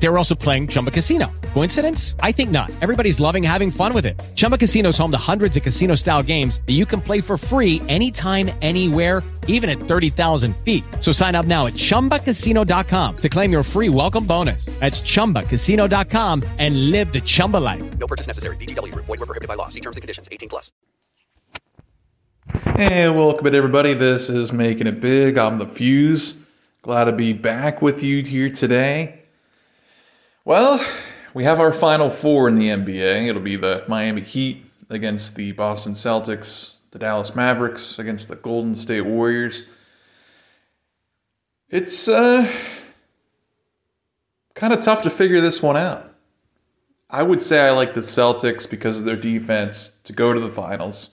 They were also playing Chumba Casino. Coincidence? I think not. Everybody's loving having fun with it. Chumba Casino is home to hundreds of casino style games that you can play for free anytime, anywhere, even at 30,000 feet. So sign up now at chumbacasino.com to claim your free welcome bonus. That's chumbacasino.com and live the Chumba life. No purchase necessary. VGW Group. Void were prohibited by law. See terms and conditions. 18 plus. Hey, welcome in everybody. This is Making It Big. I'm the Fuse. Glad to be back with you here today. Well, we have our final four in the NBA. It'll be the Miami Heat against the Boston Celtics, the Dallas Mavericks against the Golden State Warriors. It's uh, kind of tough to figure this one out. I would say I like the Celtics because of their defense to go to the finals.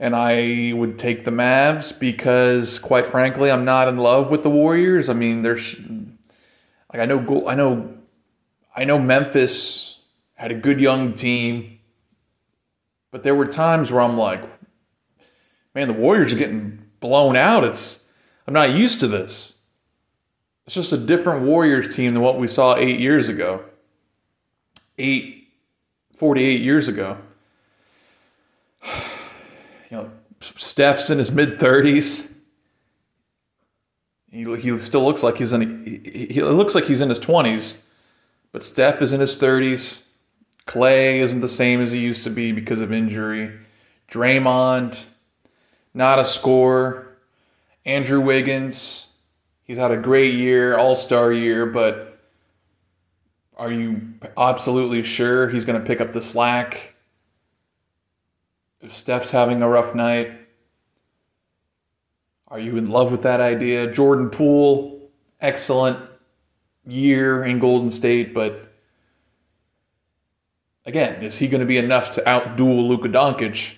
And I would take the Mavs because, quite frankly, I'm not in love with the Warriors. I mean, there's like I know I know I know Memphis had a good young team, but there were times where I'm like, man, the Warriors are getting blown out. It's I'm not used to this. It's just a different Warriors team than what we saw eight years ago eight, 48 years ago. You know, Steph's in his mid 30s. He, he still looks like he's in he, he looks like he's in his 20s, but Steph is in his 30s. Clay isn't the same as he used to be because of injury. Draymond, not a scorer. Andrew Wiggins, he's had a great year, All Star year, but are you absolutely sure he's going to pick up the slack? If Steph's having a rough night, are you in love with that idea? Jordan Poole, excellent year in Golden State, but again, is he going to be enough to outduel Luka Doncic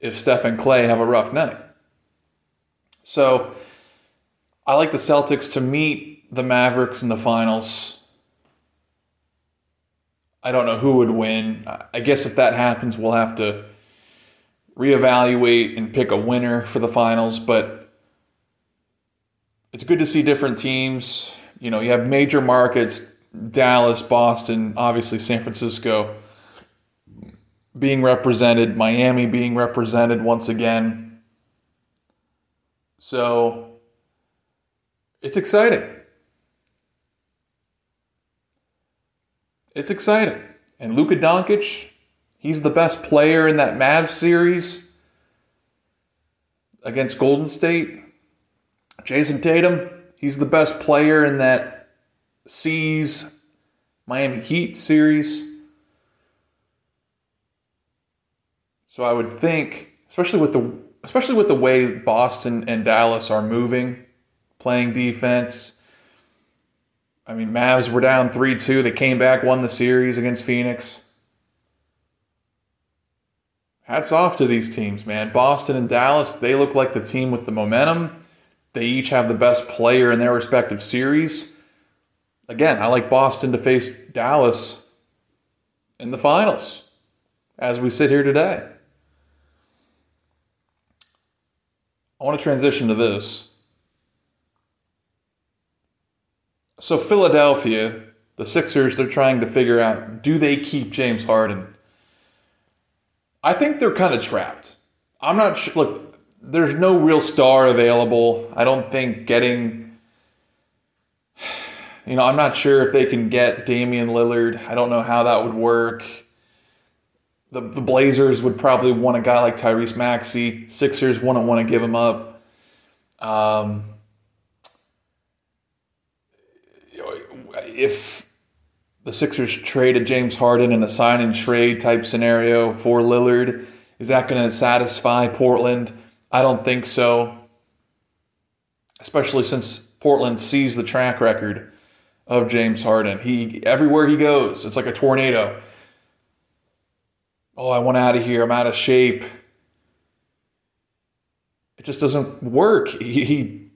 if Steph and Clay have a rough night? So I like the Celtics to meet the Mavericks in the finals. I don't know who would win. I guess if that happens, we'll have to reevaluate and pick a winner for the finals. But it's good to see different teams. You know, you have major markets Dallas, Boston, obviously San Francisco being represented, Miami being represented once again. So it's exciting. It's exciting. And Luka Doncic, he's the best player in that Mavs series against Golden State. Jayson Tatum, he's the best player in that C's Miami Heat series. So I would think, especially with the especially with the way Boston and Dallas are moving, playing defense, I mean, Mavs were down 3 2. They came back, won the series against Phoenix. Hats off to these teams, man. Boston and Dallas, they look like the team with the momentum. They each have the best player in their respective series. Again, I like Boston to face Dallas in the finals as we sit here today. I want to transition to this. So Philadelphia, the Sixers, they're trying to figure out do they keep James Harden? I think they're kind of trapped. I'm not sure. Look, there's no real star available. I don't think getting, you know, I'm not sure if they can get Damian Lillard. I don't know how that would work. The, the Blazers would probably want a guy like Tyrese Maxey. Sixers wouldn't want to give him up. Um, if the Sixers traded James Harden in a sign and trade type scenario for Lillard, is that going to satisfy Portland? I don't think so. Especially since Portland sees the track record of James Harden. He everywhere he goes, it's like a tornado. Oh, I want out of here. I'm out of shape. It just doesn't work. He, he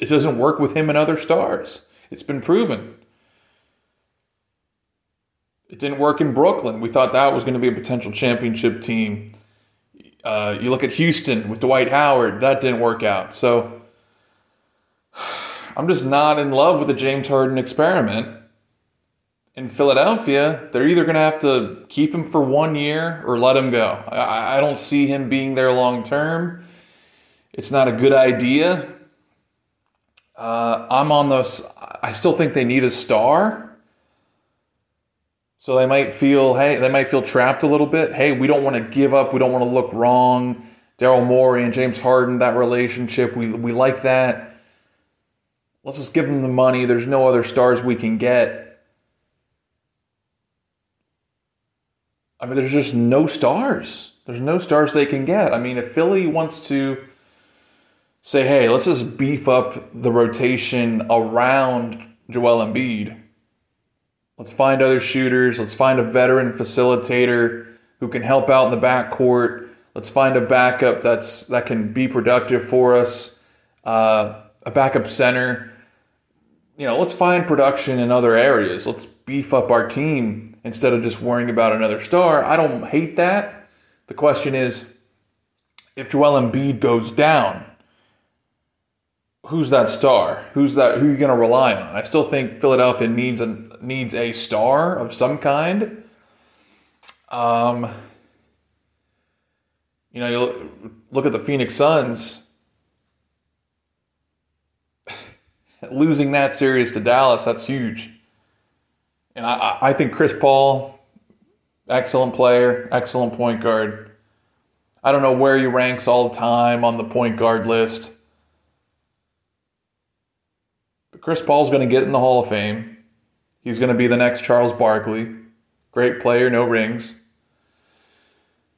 it doesn't work with him and other stars. It's been proven. It didn't work in Brooklyn. We thought that was going to be a potential championship team. Uh, you look at Houston with Dwight Howard, that didn't work out. So I'm just not in love with the James Harden experiment. In Philadelphia, they're either going to have to keep him for one year or let him go. I, I don't see him being there long term. It's not a good idea. Uh, I'm on those. I still think they need a star. So they might feel, hey, they might feel trapped a little bit. Hey, we don't want to give up. We don't want to look wrong. Daryl Morey and James Harden, that relationship, we we like that. Let's just give them the money. There's no other stars we can get. I mean, there's just no stars. There's no stars they can get. I mean, if Philly wants to say, hey, let's just beef up the rotation around Joel Embiid. Let's find other shooters. Let's find a veteran facilitator who can help out in the backcourt. Let's find a backup that's that can be productive for us. Uh, a backup center. You know, let's find production in other areas. Let's beef up our team instead of just worrying about another star. I don't hate that. The question is, if Joel Embiid goes down, who's that star? Who's that? Who are you going to rely on? I still think Philadelphia needs a needs a star of some kind. Um, you know, you look at the Phoenix Suns losing that series to Dallas. That's huge. And I, I think Chris Paul, excellent player, excellent point guard. I don't know where he ranks all time on the point guard list. But Chris Paul's going to get in the Hall of Fame. He's going to be the next Charles Barkley. Great player, no rings.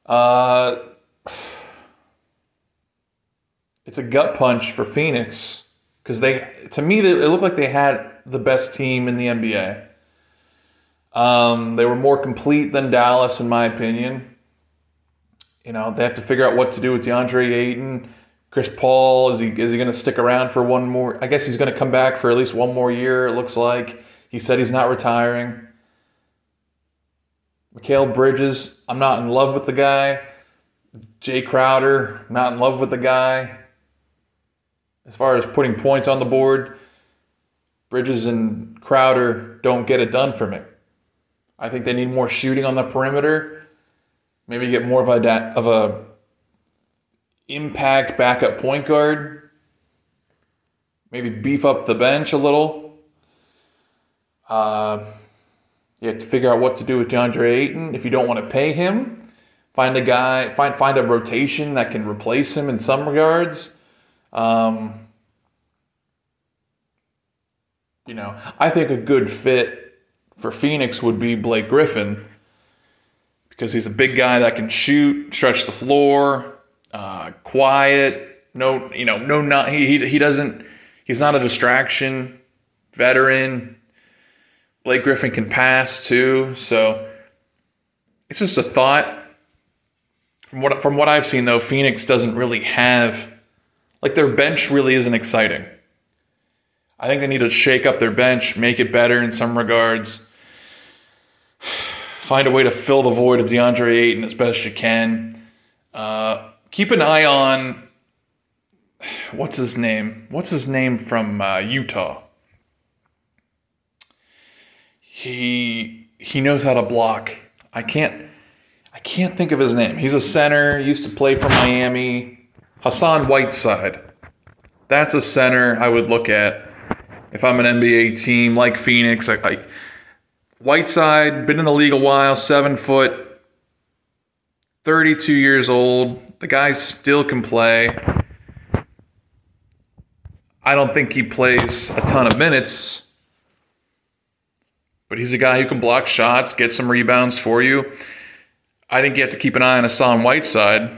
Uh, it's a gut punch for Phoenix because they, to me, they, it looked like they had the best team in the NBA. Um, they were more complete than Dallas, in my opinion. You know, they have to figure out what to do with DeAndre Ayton. Chris Paul is he is he going to stick around for one more? I guess he's going to come back for at least one more year. It looks like he said he's not retiring. Mikal Bridges, I'm not in love with the guy. Jae Crowder, not in love with the guy. As far as putting points on the board, Bridges and Crowder don't get it done for me. I think they need more shooting on the perimeter. Maybe get more of a of a impact backup point guard. Maybe beef up the bench a little. Uh, you have to figure out what to do with DeAndre Ayton. If you don't want to pay him, find a guy, find find a rotation that can replace him in some regards. Um, you know, I think a good fit for Phoenix would be Blake Griffin because he's a big guy that can shoot, stretch the floor, uh, quiet. No, you know, no, not he, he he doesn't. He's not a distraction. Veteran. Blake Griffin can pass too, so it's just a thought. From what from what I've seen though, Phoenix doesn't really have like their bench really isn't exciting. I think they need to shake up their bench, make it better in some regards. Find a way to fill the void of DeAndre Ayton as best you can. Uh, keep an eye on what's his name? What's his name from uh, Utah? He he knows how to block. I can't I can't think of his name. He's a center. Used to play for Miami. Hassan Whiteside. That's a center I would look at if I'm an NBA team like Phoenix. I, I, Whiteside been in the league a while, seven foot, 32 years old. The guy still can play. I don't think he plays a ton of minutes, but he's a guy who can block shots, get some rebounds for you. I think you have to keep an eye on Hassan Whiteside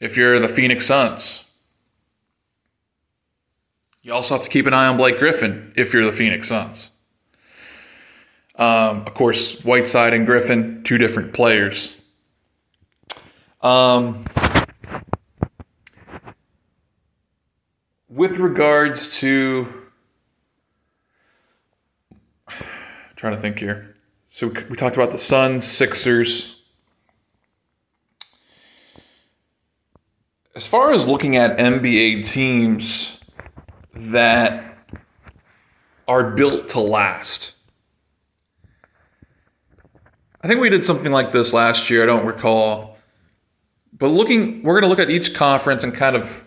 if you're the Phoenix Suns. You also have to keep an eye on Blake Griffin if you're the Phoenix Suns. Um, of course, Whiteside and Griffin, two different players. Um, with regards to, trying to think here. So we talked about the Suns, Sixers. As far as looking at NBA teams that are built to last, I think we did something like this last year. I don't recall. But looking, we're going to look at each conference and kind of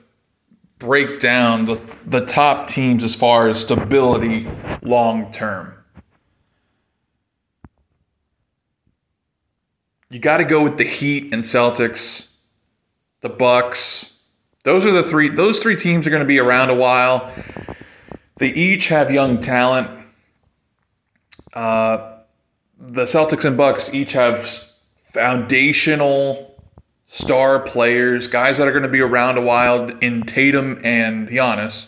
break down the, the top teams as far as stability long term. You got to go with the Heat and Celtics, the Bucks. Those are the three. Those three teams are going to be around a while. They each have young talent. Uh, the Celtics and Bucks each have foundational star players, guys that are going to be around a while in Tatum and Giannis.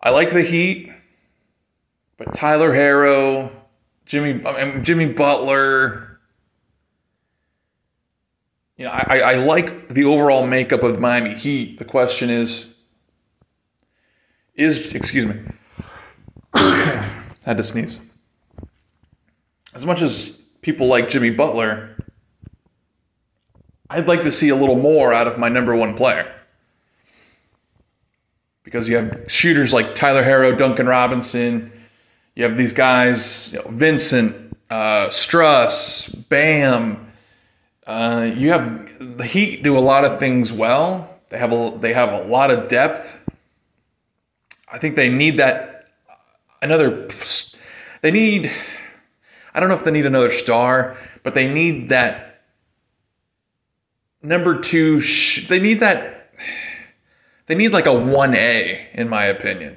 I like the Heat, but Tyler Herro, Jimmy, I mean, Jimmy Butler. You know, I, I like the overall makeup of Miami Heat. The question is, is excuse me, had to sneeze. As much as people like Jimmy Butler, I'd like to see a little more out of my number one player. Because you have shooters like Tyler Herro, Duncan Robinson, you have these guys, you know, Vincent, uh, Strus, Bam. Uh, you have the Heat do a lot of things well. They have a they have a lot of depth. I think they need that another. They need. I don't know if they need another star, but they need that number two, they need that. They need like a 1A, in my opinion.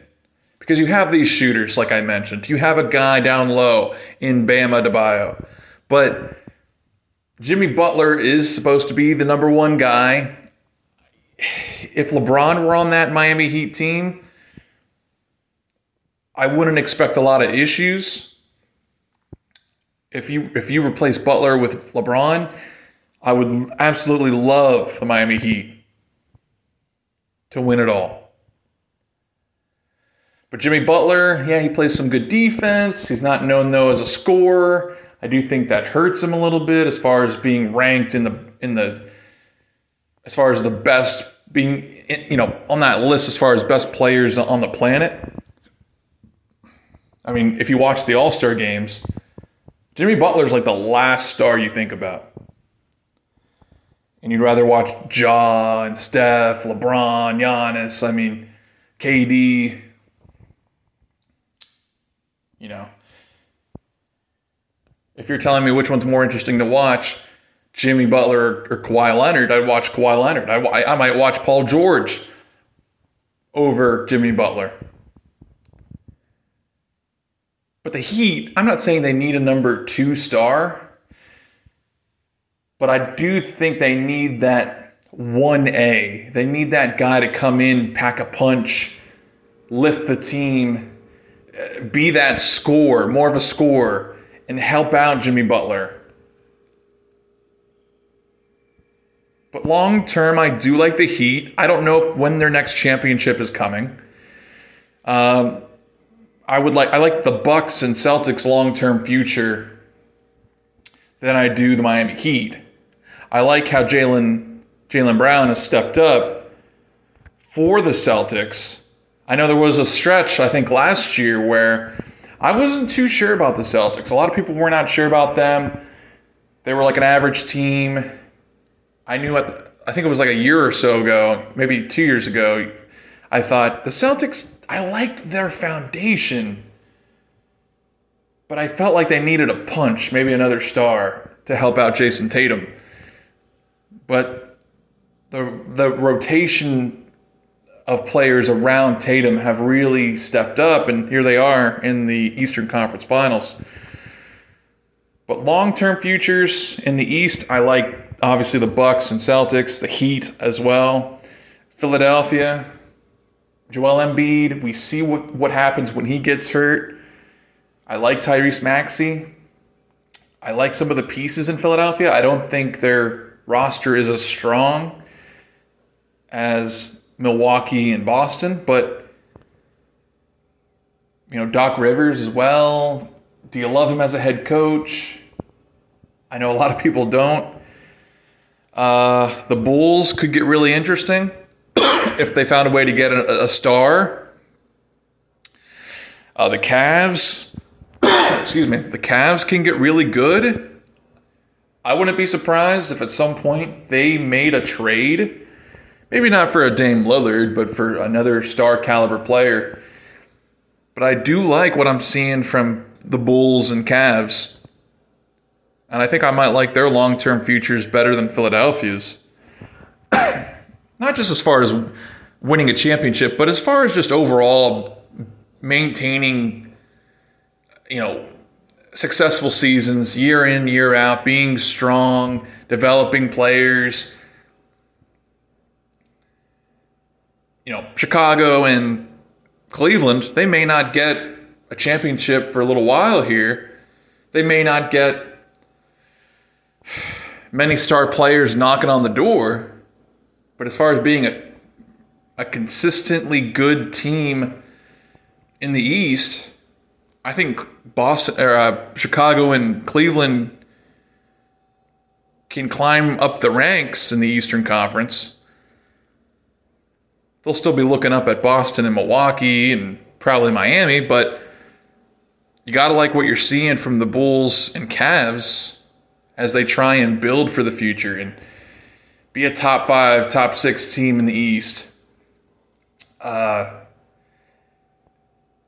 Because you have these shooters, like I mentioned. You have a guy down low in Bam Adebayo. But Jimmy Butler is supposed to be the number one guy. If LeBron were on that Miami Heat team, I wouldn't expect a lot of issues. If you if you replace Butler with LeBron, I would absolutely love the Miami Heat to win it all. But Jimmy Butler, yeah, he plays some good defense. He's not known though as a scorer. I do think that hurts him a little bit as far as being ranked in the in the as far as the best being you know on that list as far as best players on the planet. I mean, if you watch the All-Star games, Jimmy Butler's like the last star you think about and you'd rather watch Ja and Steph, LeBron, Giannis, I mean, KD, you know. If you're telling me which one's more interesting to watch, Jimmy Butler or, Kawhi Leonard, I'd watch Kawhi Leonard. I, I might watch Paul George over Jimmy Butler. But the Heat, I'm not saying they need a number two star. But I do think they need that 1A. They need that guy to come in, pack a punch, lift the team, be that score, more of a score, and help out Jimmy Butler. But long term, I do like the Heat. I don't know when their next championship is coming. Um, I would like I like the Bucks and Celtics long term future than I do the Miami Heat. I like how Jalen Jalen Brown has stepped up for the Celtics. I know there was a stretch I think last year where I wasn't too sure about the Celtics. A lot of people were not sure about them. They were like an average team. I knew at the, I think it was like a year or so ago, maybe two years ago. I thought the Celtics. I liked their foundation, but I felt like they needed a punch, maybe another star to help out Jayson Tatum. But the the rotation of players around Tatum have really stepped up, and here they are in the Eastern Conference Finals. But long-term futures in the East, I like obviously the Bucks and Celtics, the Heat as well, Philadelphia, Joel Embiid. We see what what happens when he gets hurt. I like Tyrese Maxey. I like some of the pieces in Philadelphia. I don't think they're roster is as strong as Milwaukee and Boston, but you know Doc Rivers as well. Do you love him as a head coach? I know a lot of people don't. Uh, the Bulls could get really interesting if they found a way to get a, a star. Uh, the Cavs, excuse me, the Cavs can get really good. I wouldn't be surprised if at some point they made a trade, maybe not for a Dame Lillard, but for another star caliber player. But I do like what I'm seeing from the Bulls and Cavs. And I think I might like their long term futures better than Philadelphia's. Not just as far as winning a championship, but as far as just overall maintaining, you know, successful seasons year in, year out, being strong, developing players. You know, Chicago and Cleveland, they may not get a championship for a little while here. They may not get many star players knocking on the door, but as far as being a a consistently good team in the East, I think Boston or uh, Chicago and Cleveland can climb up the ranks in the Eastern Conference. They'll still be looking up at Boston and Milwaukee and probably Miami, but you got to like what you're seeing from the Bulls and Cavs as they try and build for the future and be a top five, top six team in the East. Uh,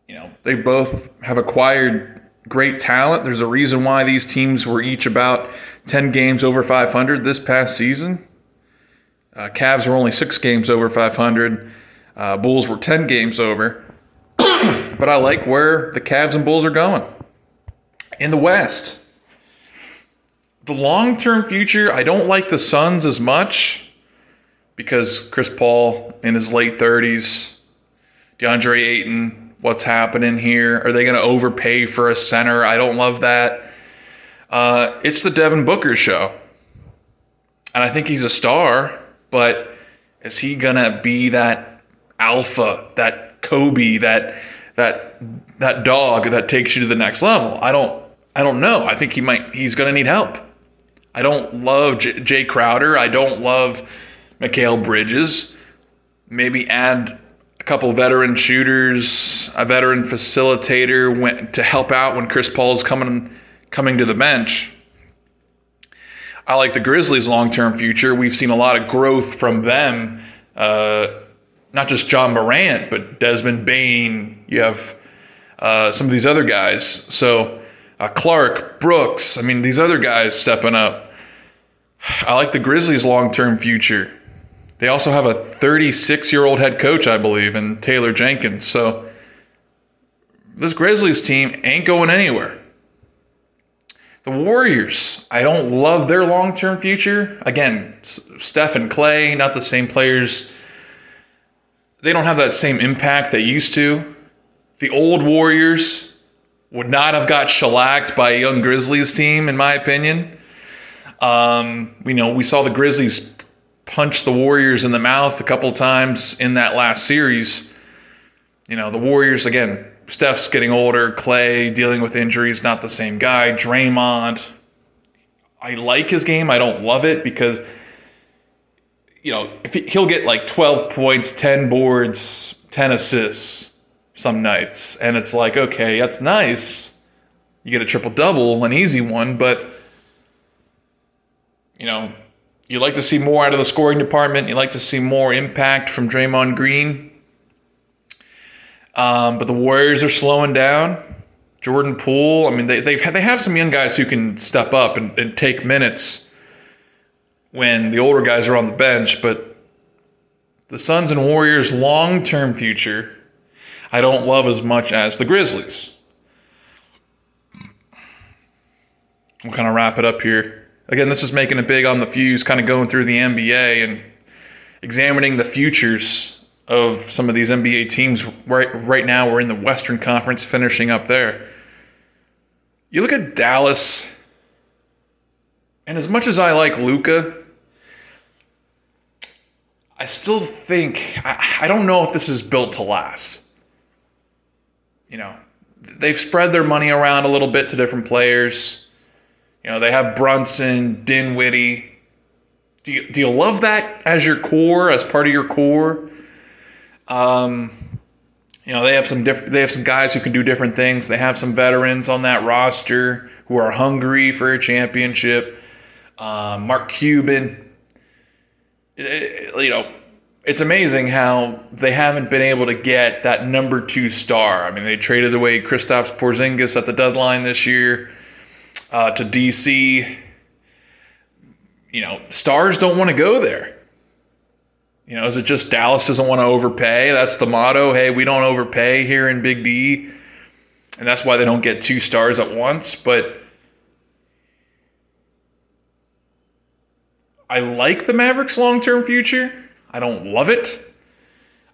you know, they both have acquired great talent. There's a reason why these teams were each about 10 games over 500 this past season. Uh, Cavs were only six games over 500. Uh, Bulls were 10 games over. but I like where the Cavs and Bulls are going. In the West, the long term future, I don't like the Suns as much because Chris Paul in his late 30s, DeAndre Ayton, what's happening here? Are they going to overpay for a center? I don't love that. Uh, it's the Devin Booker show. And I think he's a star, but is he to be that alpha, that Kobe, that that that dog that takes you to the next level? I don't I don't know. I think he might he's to need help. I don't love J- Jae Crowder. I don't love Mikal Bridges. Maybe add a couple veteran shooters, a veteran facilitator went to help out when Chris Paul's coming coming to the bench. I like the Grizzlies' long-term future. We've seen a lot of growth from them. Uh, not just John Morant, but Desmond Bane. You have uh, some of these other guys. So uh, Clarke, Brooks. I mean, these other guys stepping up. I like the Grizzlies' long-term future. They also have a 36 year old head coach, I believe, in Taylor Jenkins. So this Grizzlies team ain't going anywhere. The Warriors, I don't love their long term future. Again, Steph and Clay, not the same players. They don't have that same impact they used to. The old Warriors would not have got shellacked by a young Grizzlies team, in my opinion. Um, you know, we saw the Grizzlies punch the Warriors in the mouth a couple times in that last series. You know, the Warriors, again, Steph's getting older, Clay dealing with injuries, not the same guy. Draymond, I like his game. I don't love it because, you know, he'll get like 12 points, 10 boards, 10 assists some nights. And it's like, okay, that's nice. You get a triple double, an easy one, but, you know, you like to see more out of the scoring department. You like to see more impact from Draymond Green. Um, but the Warriors are slowing down. Jordan Poole, I mean, they they've, they have some young guys who can step up and, and take minutes when the older guys are on the bench. But the Suns and Warriors' long-term future, I don't love as much as the Grizzlies. We'll kind of wrap it up here again, this is Making It Big on the fuse, kind of going through the NBA and examining the futures of some of these NBA teams. Right, right now, we're in the Western Conference, finishing up there. You look at Dallas, and as much as I like Luka, I still think I, I don't know if this is built to last. You know, they've spread their money around a little bit to different players. You know, they have Brunson, Dinwiddie. Do you, do you love that as your core, as part of your core? Um, you know, they have some diff- they have some guys who can do different things. They have some veterans on that roster who are hungry for a championship. Um, Mark Cuban. It, it, you know, it's amazing how they haven't been able to get that number two star. I mean, they traded away Kristaps Porzingis at the deadline this year uh, to DC. You know, stars don't want to go there. You know, is it just Dallas doesn't want to overpay? That's the motto. Hey, we don't overpay here in Big D. And that's why they don't get two stars at once. But I like the Mavericks' long term future. I don't love it.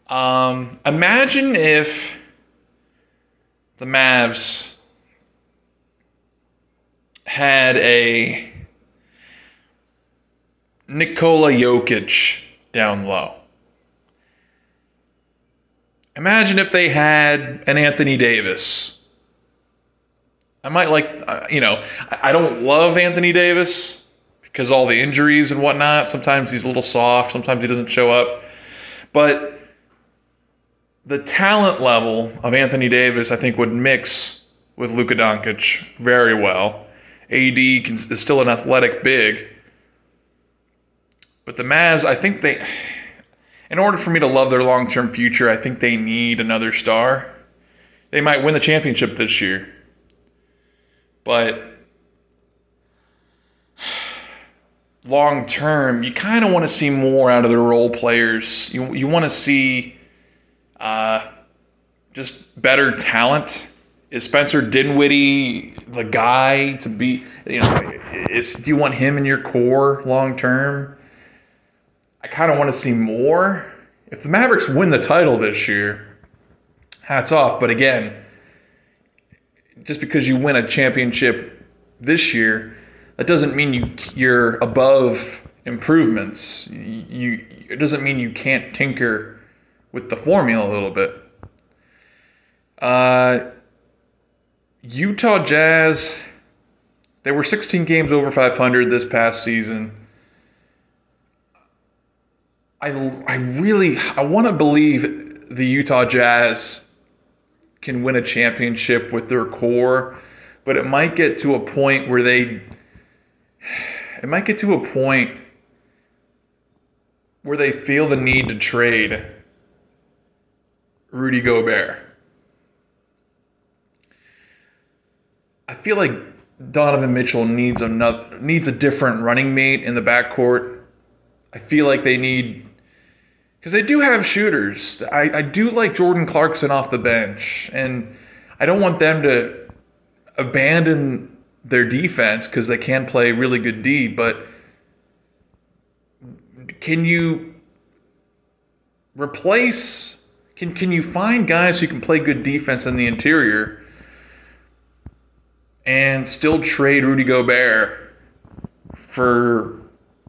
Um, imagine if the Mavs had a Nikola Jokic down low. Imagine if they had an Anthony Davis. I might like, uh, you know, I don't love Anthony Davis because all the injuries and whatnot. Sometimes he's a little soft, sometimes he doesn't show up. But the talent level of Anthony Davis, I think, would mix with Luka Doncic very well. AD is still an athletic big. But the Mavs, I think they, in order for me to love their long term future, I think they need another star. They might win the championship this year. But long term, you kind of want to see more out of the role players. You, you want to see uh, just better talent. Is Spencer Dinwiddie the guy to be? You know, is, do you want him in your core long term? I kind of want to see more. If the Mavericks win the title this year, hats off. But again, just because you win a championship this year, that doesn't mean you you're above improvements. You it doesn't mean you can't tinker with the formula a little bit. Uh, Utah Jazz, they were 16 games over 500 this past season. I, I really I want to believe the Utah Jazz can win a championship with their core, but it might get to a point where they it might get to a point where they feel the need to trade Rudy Gobert. I feel like Donovan Mitchell needs another needs a different running mate in the backcourt. I feel like they need because they do have shooters. I, I do like Jordan Clarkson off the bench, and I don't want them to abandon their defense because they can play really good D. But can you replace? Can can you find guys who can play good defense in the interior and still trade Rudy Gobert for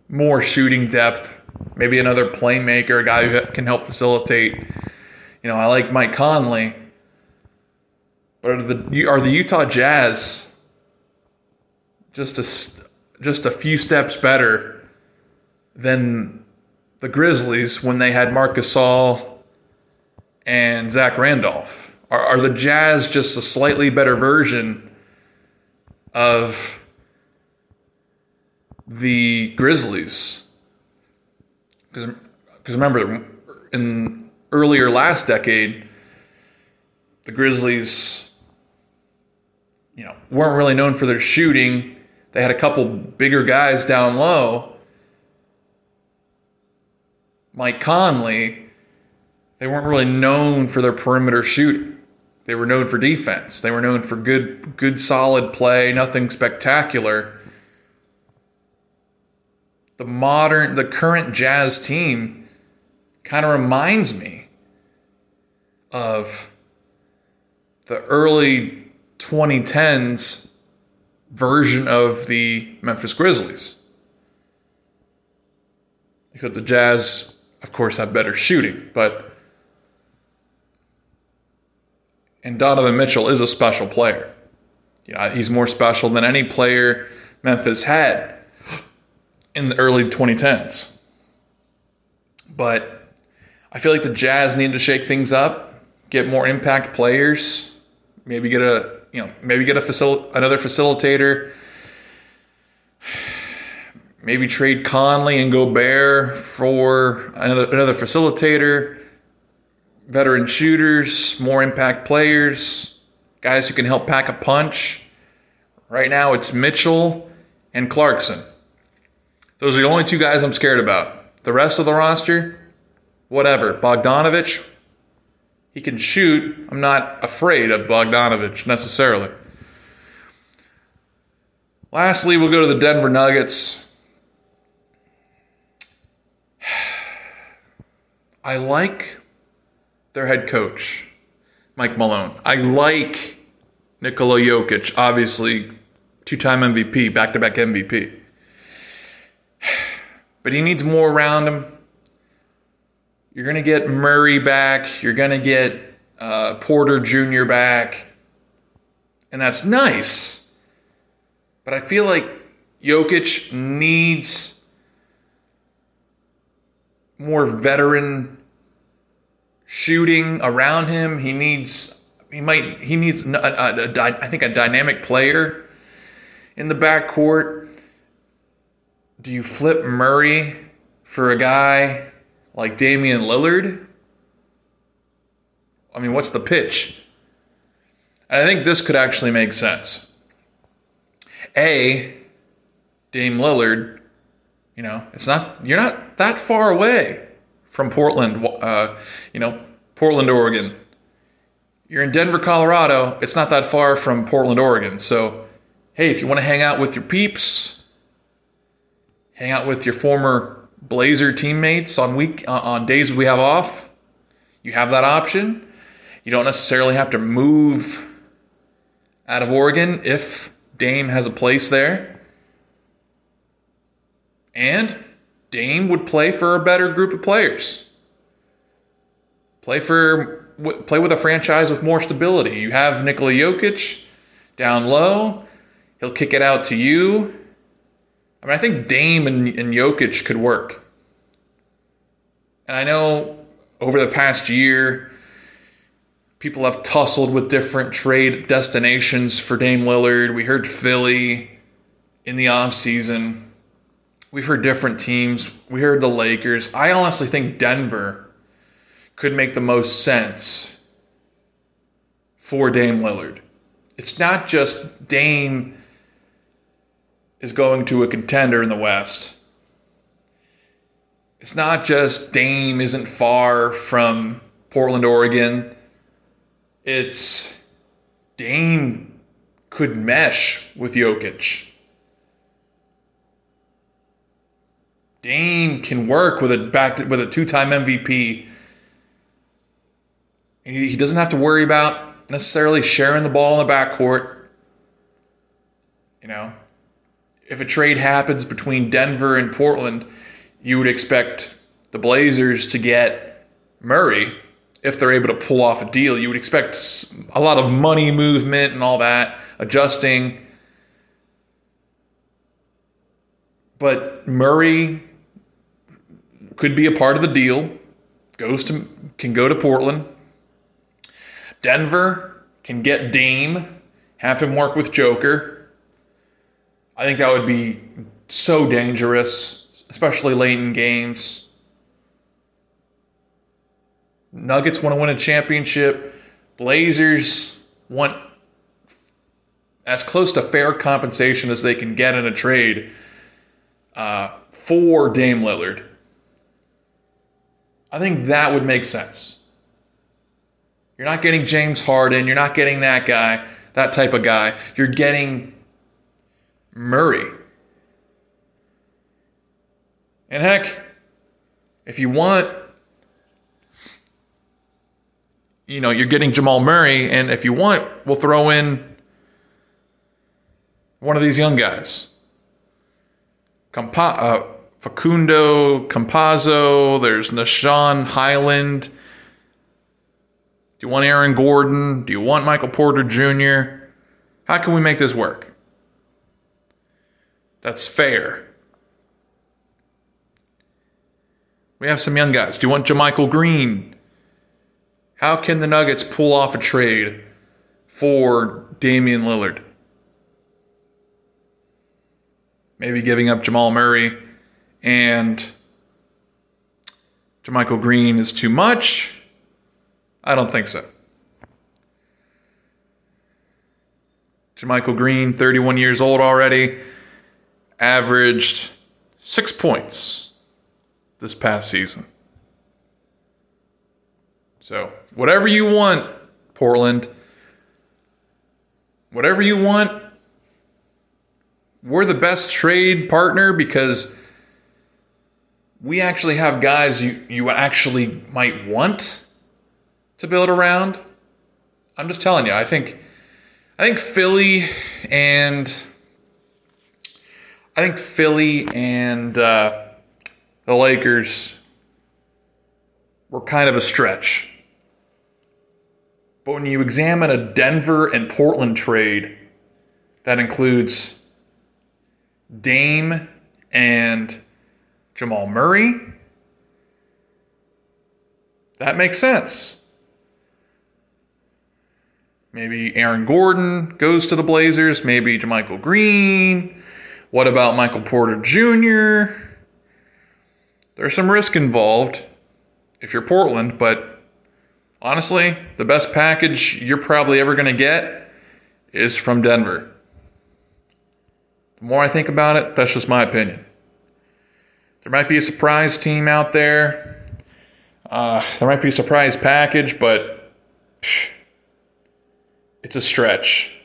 more shooting depth? Maybe another playmaker, a guy who can help facilitate. You know, I like Mike Conley, but are the are the Utah Jazz just a just a few steps better than the Grizzlies when they had Marc Gasol and Zach Randolph? Are, are the Jazz just a slightly better version of the Grizzlies? Because remember, in earlier last decade, the Grizzlies, you know, weren't really known for their shooting. They had a couple bigger guys down low. Mike Conley, they weren't really known for their perimeter shooting. They were known for defense. They were known for good, good, solid play, nothing spectacular. The modern, the current Jazz team kind of reminds me of the early 2010s version of the Memphis Grizzlies. Except the Jazz, of course, have better shooting, but And Donovan Mitchell is a special player. You know, he's more special than any player Memphis had in the early 2010s. But I feel like the Jazz need to shake things up, get more impact players, maybe get a you know maybe get a facil- another facilitator, maybe trade Conley and Gobert for another another facilitator, veteran shooters, more impact players, guys who can help pack a punch. Right now it's Mitchell and Clarkson. Those are the only two guys I'm scared about. The rest of the roster, whatever. Bogdanovic, he can shoot. I'm not afraid of Bogdanovic necessarily. Lastly, we'll go to the Denver Nuggets. I like their head coach, Mike Malone. I like Nikola Jokic, obviously two time MVP, back to back MVP. But he needs more around him. You're going to get Murray back. You're going to get uh, Porter Jr. back. And that's nice. But I feel like Jokic needs more veteran shooting around him. He needs he might he needs I think a dynamic player in the backcourt. Do you flip Murray for a guy like Damian Lillard? I mean, what's the pitch? And I think this could actually make sense. A, Dame Lillard, you know, it's not you're not that far away from Portland, uh, you know, Portland, Oregon. You're in Denver, Colorado. It's not that far from Portland, Oregon. So, hey, if you want to hang out with your peeps, hang out with your former Blazer teammates on week uh, on days we have off, you have that option. You don't necessarily have to move out of Oregon if Dame has a place there. And Dame would play for a better group of players. Play for play with a franchise with more stability. You have Nikola Jokic down low. He'll kick it out to you. I mean, I think Dame and, and Jokic could work. And I know over the past year, people have tussled with different trade destinations for Dame Lillard. We heard Philly in the offseason. We've heard different teams. We heard the Lakers. I honestly think Denver could make the most sense for Dame Lillard. It's not just Dame is going to a contender in the West. It's not just Dame isn't far from Portland, Oregon. It's Dame could mesh with Jokic. Dame can work with a back to, with a two-time MVP. And he doesn't have to worry about necessarily sharing the ball in the backcourt. You know, if a trade happens between Denver and Portland, you would expect the Blazers to get Murray if they're able to pull off a deal. You would expect a lot of money movement and all that, adjusting. But Murray could be a part of the deal. Goes to can go to Portland. Denver can get Dame, have him work with Joker. I think that would be so dangerous, especially late in games. Nuggets want to win a championship. Blazers want as close to fair compensation as they can get in a trade uh, for Dame Lillard. I think that would make sense. You're not getting James Harden. You're not getting that guy, that type of guy. You're getting Murray. And heck, if you want, you know, you're getting Jamal Murray, and if you want, we'll throw in one of these young guys. Compa- uh, Facundo Campazzo, there's Nah'Shon Hyland. Do you want Aaron Gordon? Do you want Michael Porter Jr.? How can we make this work? That's fair. We have some young guys. Do you want JaMychal Green? How can the Nuggets pull off a trade for Damian Lillard? Maybe giving up Jamal Murray and JaMychal Green is too much? I don't think so. JaMychal Green, 31 years old already, averaged six points this past season. So, whatever you want, Portland, whatever you want, we're the best trade partner because we actually have guys you, you actually might want to build around. I'm just telling you, I think I think Philly and I think Philly and uh, the Lakers were kind of a stretch. But when you examine a Denver and Portland trade, that includes Dame and Jamal Murray, that makes sense. Maybe Aaron Gordon goes to the Blazers. Maybe JaMychal Green. What about Michael Porter Jr.? There's some risk involved if you're Portland, but honestly, the best package you're probably ever going to get is from Denver. The more I think about it, that's just my opinion. There might be a surprise team out there. Uh, there might be a surprise package, but psh, it's a stretch.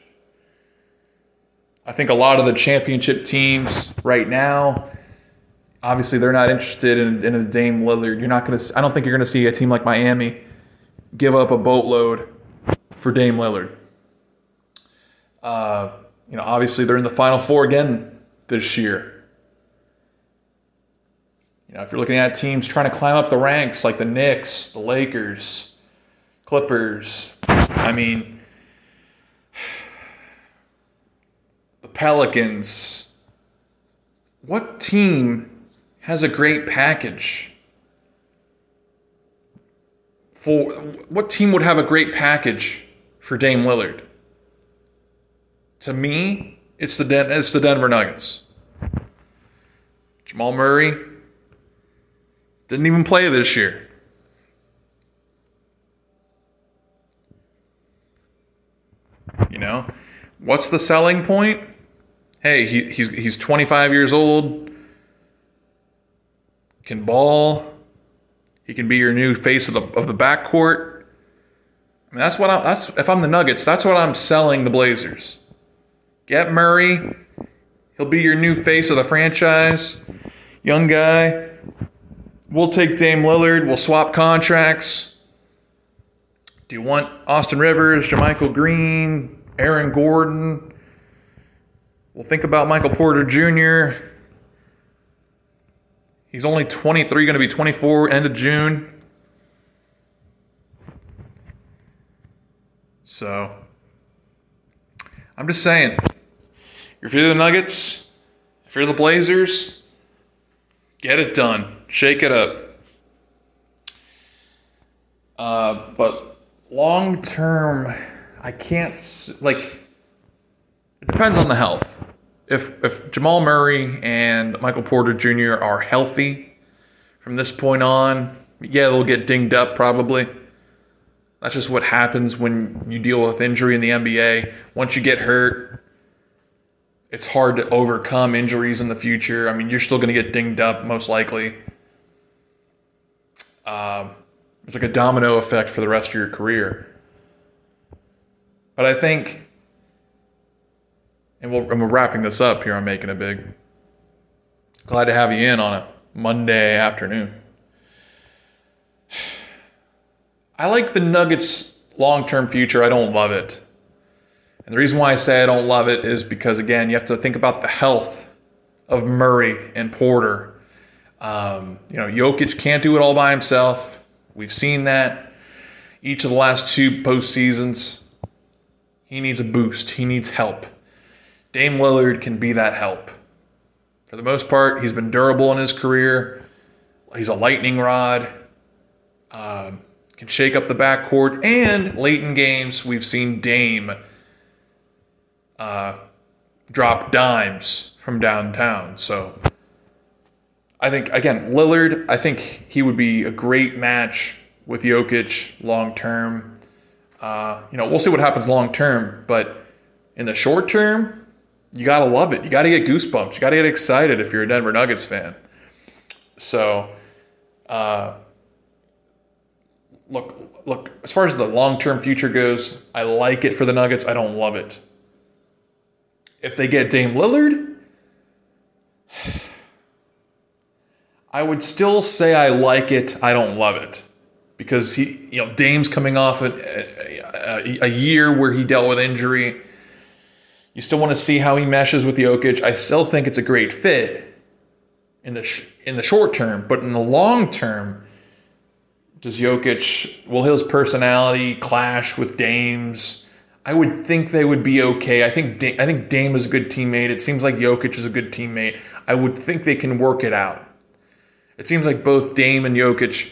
I think a lot of the championship teams right now, obviously, they're not interested in, in a Dame Lillard. You're not going to. I don't think you're going to see a team like Miami give up a boatload for Dame Lillard. Uh, you know, obviously, they're in the Final Four again this year. You know, if you're looking at teams trying to climb up the ranks like the Knicks, the Lakers, Clippers, I mean Pelicans. What team has a great package? For what team would have a great package for Dame Lillard? To me, it's the Den- it's the Denver Nuggets. Jamal Murray didn't even play this year. You know, what's the selling point? Hey, he, he's he's 25 years old, can ball, he can be your new face of the of the backcourt. I mean, that's what I'm. that's if I'm the Nuggets, that's what I'm selling the Blazers. Get Murray, he'll be your new face of the franchise, young guy. We'll take Dame Lillard. We'll swap contracts. Do you want Austin Rivers, JaMychal Green, Aaron Gordon? We'll think about Michael Porter Jr. He's only 23, going to be 24 end of June. So, I'm just saying, if you're the Nuggets, if you're the Blazers, get it done. Shake it up. Uh, but long term, I can't, like, it depends on the health. If if Jamal Murray and Michael Porter Jr. are healthy from this point on, yeah, they'll get dinged up probably. That's just what happens when you deal with injury in the NBA. Once you get hurt, it's hard to overcome injuries in the future. I mean, you're still going to get dinged up most likely. Um, it's like a domino effect for the rest of your career. But I think and, we we are wrapping this up here on Making It Big. Glad to have you in on a Monday afternoon. I like the Nuggets' long term future. I don't love it. And the reason why I say I don't love it is because, again, you have to think about the health of Murray and Porter. Um, you know, Jokic can't do it all by himself. We've seen that. each of the last two postseasons. He needs a boost. He needs help. Dame Lillard can be that help. For the most part, he's been durable in his career. He's a lightning rod. Um, can shake up the backcourt. And late in games, we've seen Dame uh, drop dimes from downtown. So I think, again, Lillard, I think he would be a great match with Jokic long term. Uh, you know, we'll see what happens long term, but in the short term, you gotta love it. You gotta get goosebumps. You gotta get excited if you're a Denver Nuggets fan. So, uh, look, look. As far as the long-term future goes, I like it for the Nuggets. I don't love it. If they get Dame Lillard, I would still say I like it. I don't love it because he, you know, Dame's coming off a, a, a year where he dealt with injury. You still want to see how he meshes with Jokic. I still think it's a great fit in the sh- in the short term, but in the long term, does Jokic will his personality clash with Dame's? I would think they would be okay. I think da- I think Dame is a good teammate. It seems like Jokic is a good teammate. I would think they can work it out. It seems like both Dame and Jokic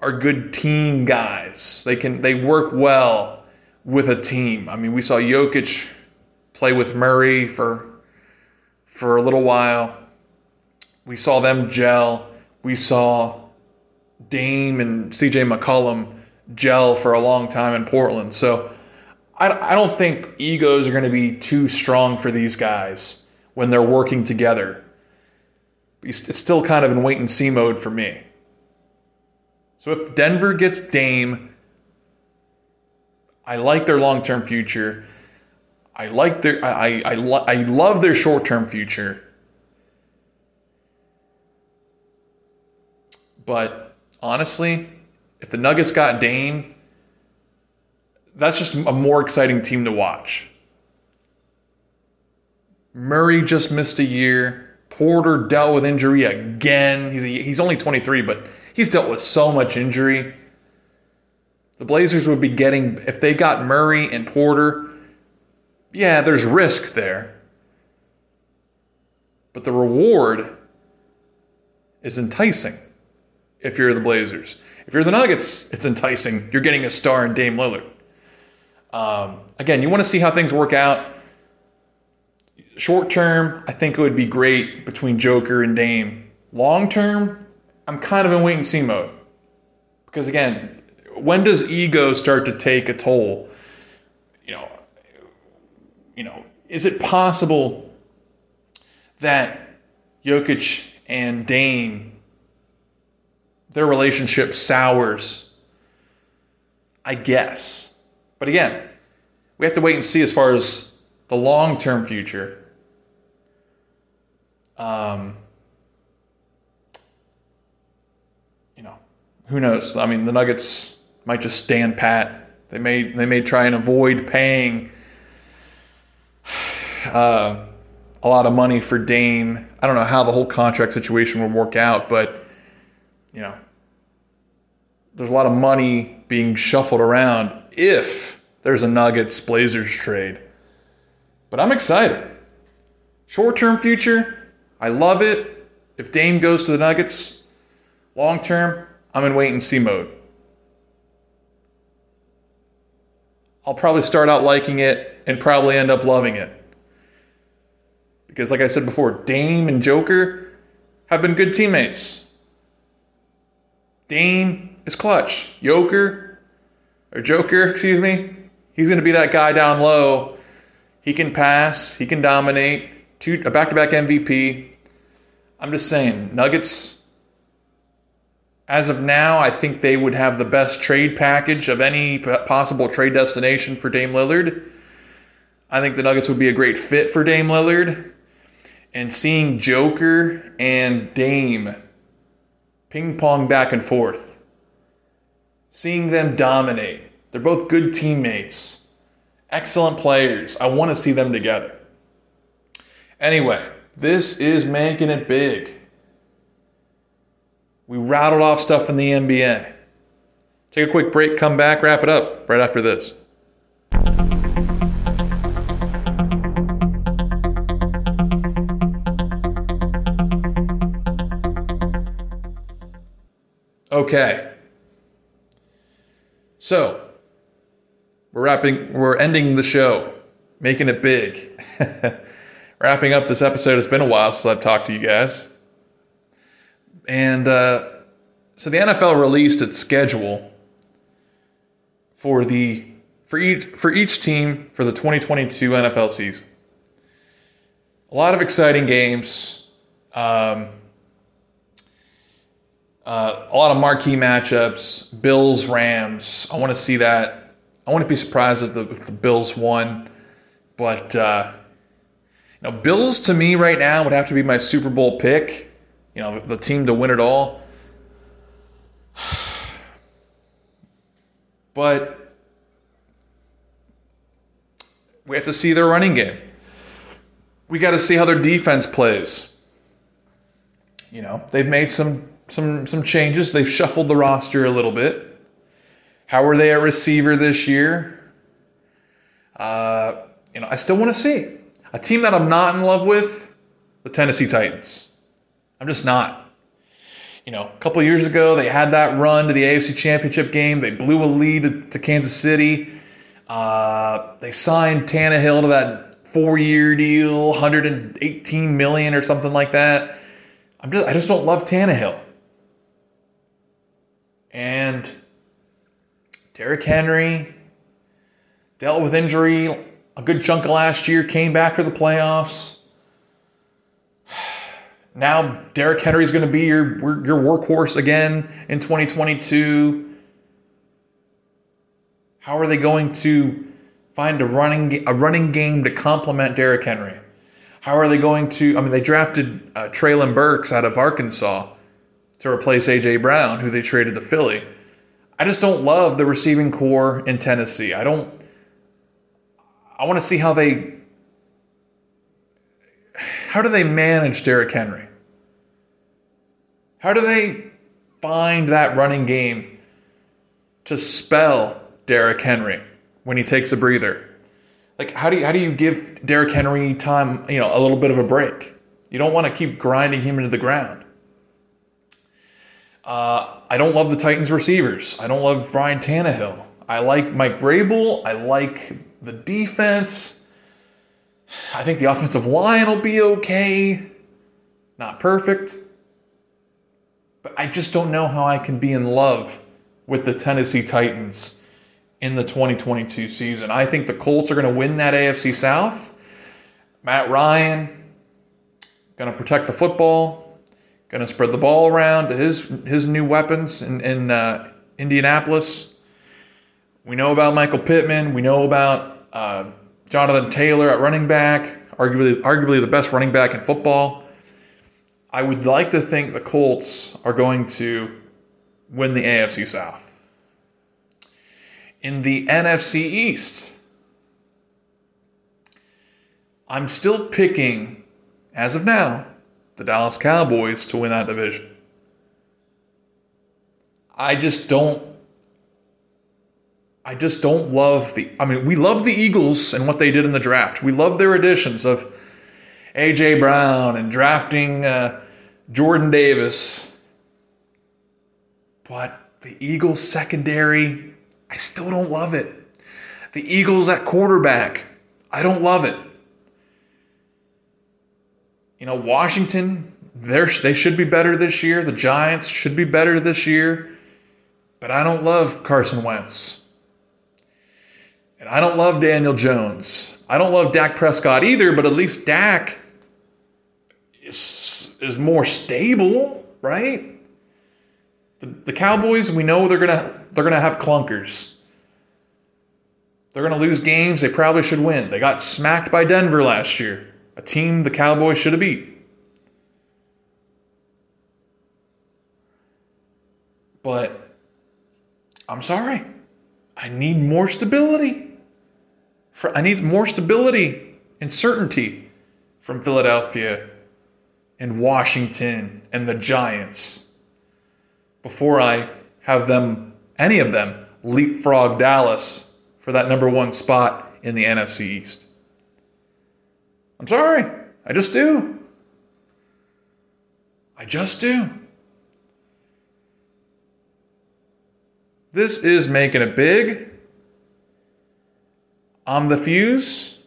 are good team guys. They can they work well with a team. I mean, we saw Jokic play with Murray for for a little while. We saw them gel. We saw Dame and CJ McCollum gel for a long time in Portland. So I, I don't think egos are going to be too strong for these guys when they're working together. It's still kind of in wait and see mode for me. So if Denver gets Dame, I like their long term future. I like their I I, I, I love their short term future. But honestly, if the Nuggets got Dame, that's just a more exciting team to watch. Murray just missed a year. Porter dealt with injury again. He's a, he's only 23, but he's dealt with so much injury. The Blazers would be getting if they got Murray and Porter. Yeah, there's risk there. But the reward is enticing if you're the Blazers. If you're the Nuggets, it's enticing. You're getting a star in Dame Lillard. Um, again, you want to see how things work out. Short term, I think it would be great between Joker and Dame. Long term, I'm kind of in wait and see mode. Because again, when does ego start to take a toll? You know, you know, is it possible that Jokic and Dame their relationship sours? I guess. But again, we have to wait and see as far as the long term future. Um, you know, who knows? I mean, the Nuggets might just stand pat. They may they may try and avoid paying uh, a lot of money for Dame. I don't know how the whole contract situation will work out, but you know, there's a lot of money being shuffled around if there's a Nuggets Blazers trade. But I'm excited. Short term future, I love it. If Dame goes to the Nuggets, long term, I'm in wait and see mode. I'll probably start out liking it and probably end up loving it. Because, like I said before, Dame and Joker have been good teammates. Dame is clutch. Joker, or Joker, excuse me, he's going to be that guy down low. He can pass, he can dominate. Two, a back-to-back MVP. I'm just saying, Nuggets. As of now, I think they would have the best trade package of any possible trade destination for Dame Lillard. I think the Nuggets would be a great fit for Dame Lillard. And seeing Joker and Dame ping pong back and forth, seeing them dominate. They're both good teammates, excellent players. I want to see them together. Anyway, this is making it big. We rattled off stuff in the NBA. Take a quick break, come back, wrap it up right after this. Okay. So, we're wrapping we're ending the show, making it big. wrapping up this episode. It's been a while since I've talked to you guys. And uh, so the NFL released its schedule for the for each for each team for the 2022 NFL season. A lot of exciting games. Um, uh, a lot of marquee matchups. Bills, Rams. I want to see that. I wouldn't be surprised if the, if the Bills won, but uh, you know, Bills to me right now would have to be my Super Bowl pick. You know, the team to win it all. But we have to see their running game. We got to see how their defense plays. You know, they've made some some some changes. They've shuffled the roster a little bit. How are they at receiver this year? Uh, you know, I still want to see a team that I'm not in love with, the Tennessee Titans. I'm just not. You know, a couple years ago, they had that run to the AFC Championship game. They blew a lead to, Kansas City. Uh, they signed Tannehill to that four-year deal, 118 million or something like that. I'm just, I just don't love Tannehill. And Derrick Henry dealt with injury a good chunk of last year, came back for the playoffs. Now Derrick Henry is going to be your your workhorse again in 2022. How are they going to find a running a running game to complement Derrick Henry? How are they going to? I mean, they drafted uh, Treylon Burks out of Arkansas to replace AJ Brown, who they traded to Philly. I just don't love the receiving corps in Tennessee. I don't. I want to see how they how do they manage Derrick Henry? How do they find that running game to spell Derrick Henry when he takes a breather? Like how do you, how do you give Derrick Henry time, you know, a little bit of a break? You don't want to keep grinding him into the ground. Uh, I don't love the Titans receivers. I don't love Brian Tannehill. I like Mike Vrabel. I like the defense. I think the offensive line will be okay. Not perfect. But I just don't know how I can be in love with the Tennessee Titans in the 2022 season. I think the Colts are going to win that AFC South. Matt Ryan going to protect the football, going to spread the ball around to his his new weapons in, in uh, Indianapolis. We know about Michael Pittman. We know about uh, Jonathan Taylor at running back, arguably arguably the best running back in football. I would like to think the Colts are going to win the AFC South. In the NFC East, I'm still picking, as of now, the Dallas Cowboys to win that division. I just don't I just don't love the. I mean, we love the Eagles and what they did in the draft. We love their additions of A.J. Brown and drafting uh, Jordan Davis. But the Eagles secondary, I still don't love it. The Eagles at quarterback, I don't love it. You know, Washington, they should be better this year. The Giants should be better this year. But I don't love Carson Wentz. And I don't love Daniel Jones. I don't love Dak Prescott either, but at least Dak is, is more stable, right? The, the Cowboys, we know they're gonna they're gonna have clunkers. They're gonna lose games they probably should win. They got smacked by Denver last year, a team the Cowboys should have beat. But I'm sorry. I need more stability. For, I need more stability and certainty from Philadelphia and Washington and the Giants before I have them any of them leapfrog Dallas for that number one spot in the NFC East. I'm sorry. I just do. I just do. This is making it big. I'm the Fuse.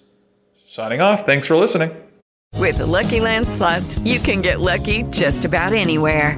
Signing off. Thanks for listening. With the Lucky Land slots, you can get lucky just about anywhere.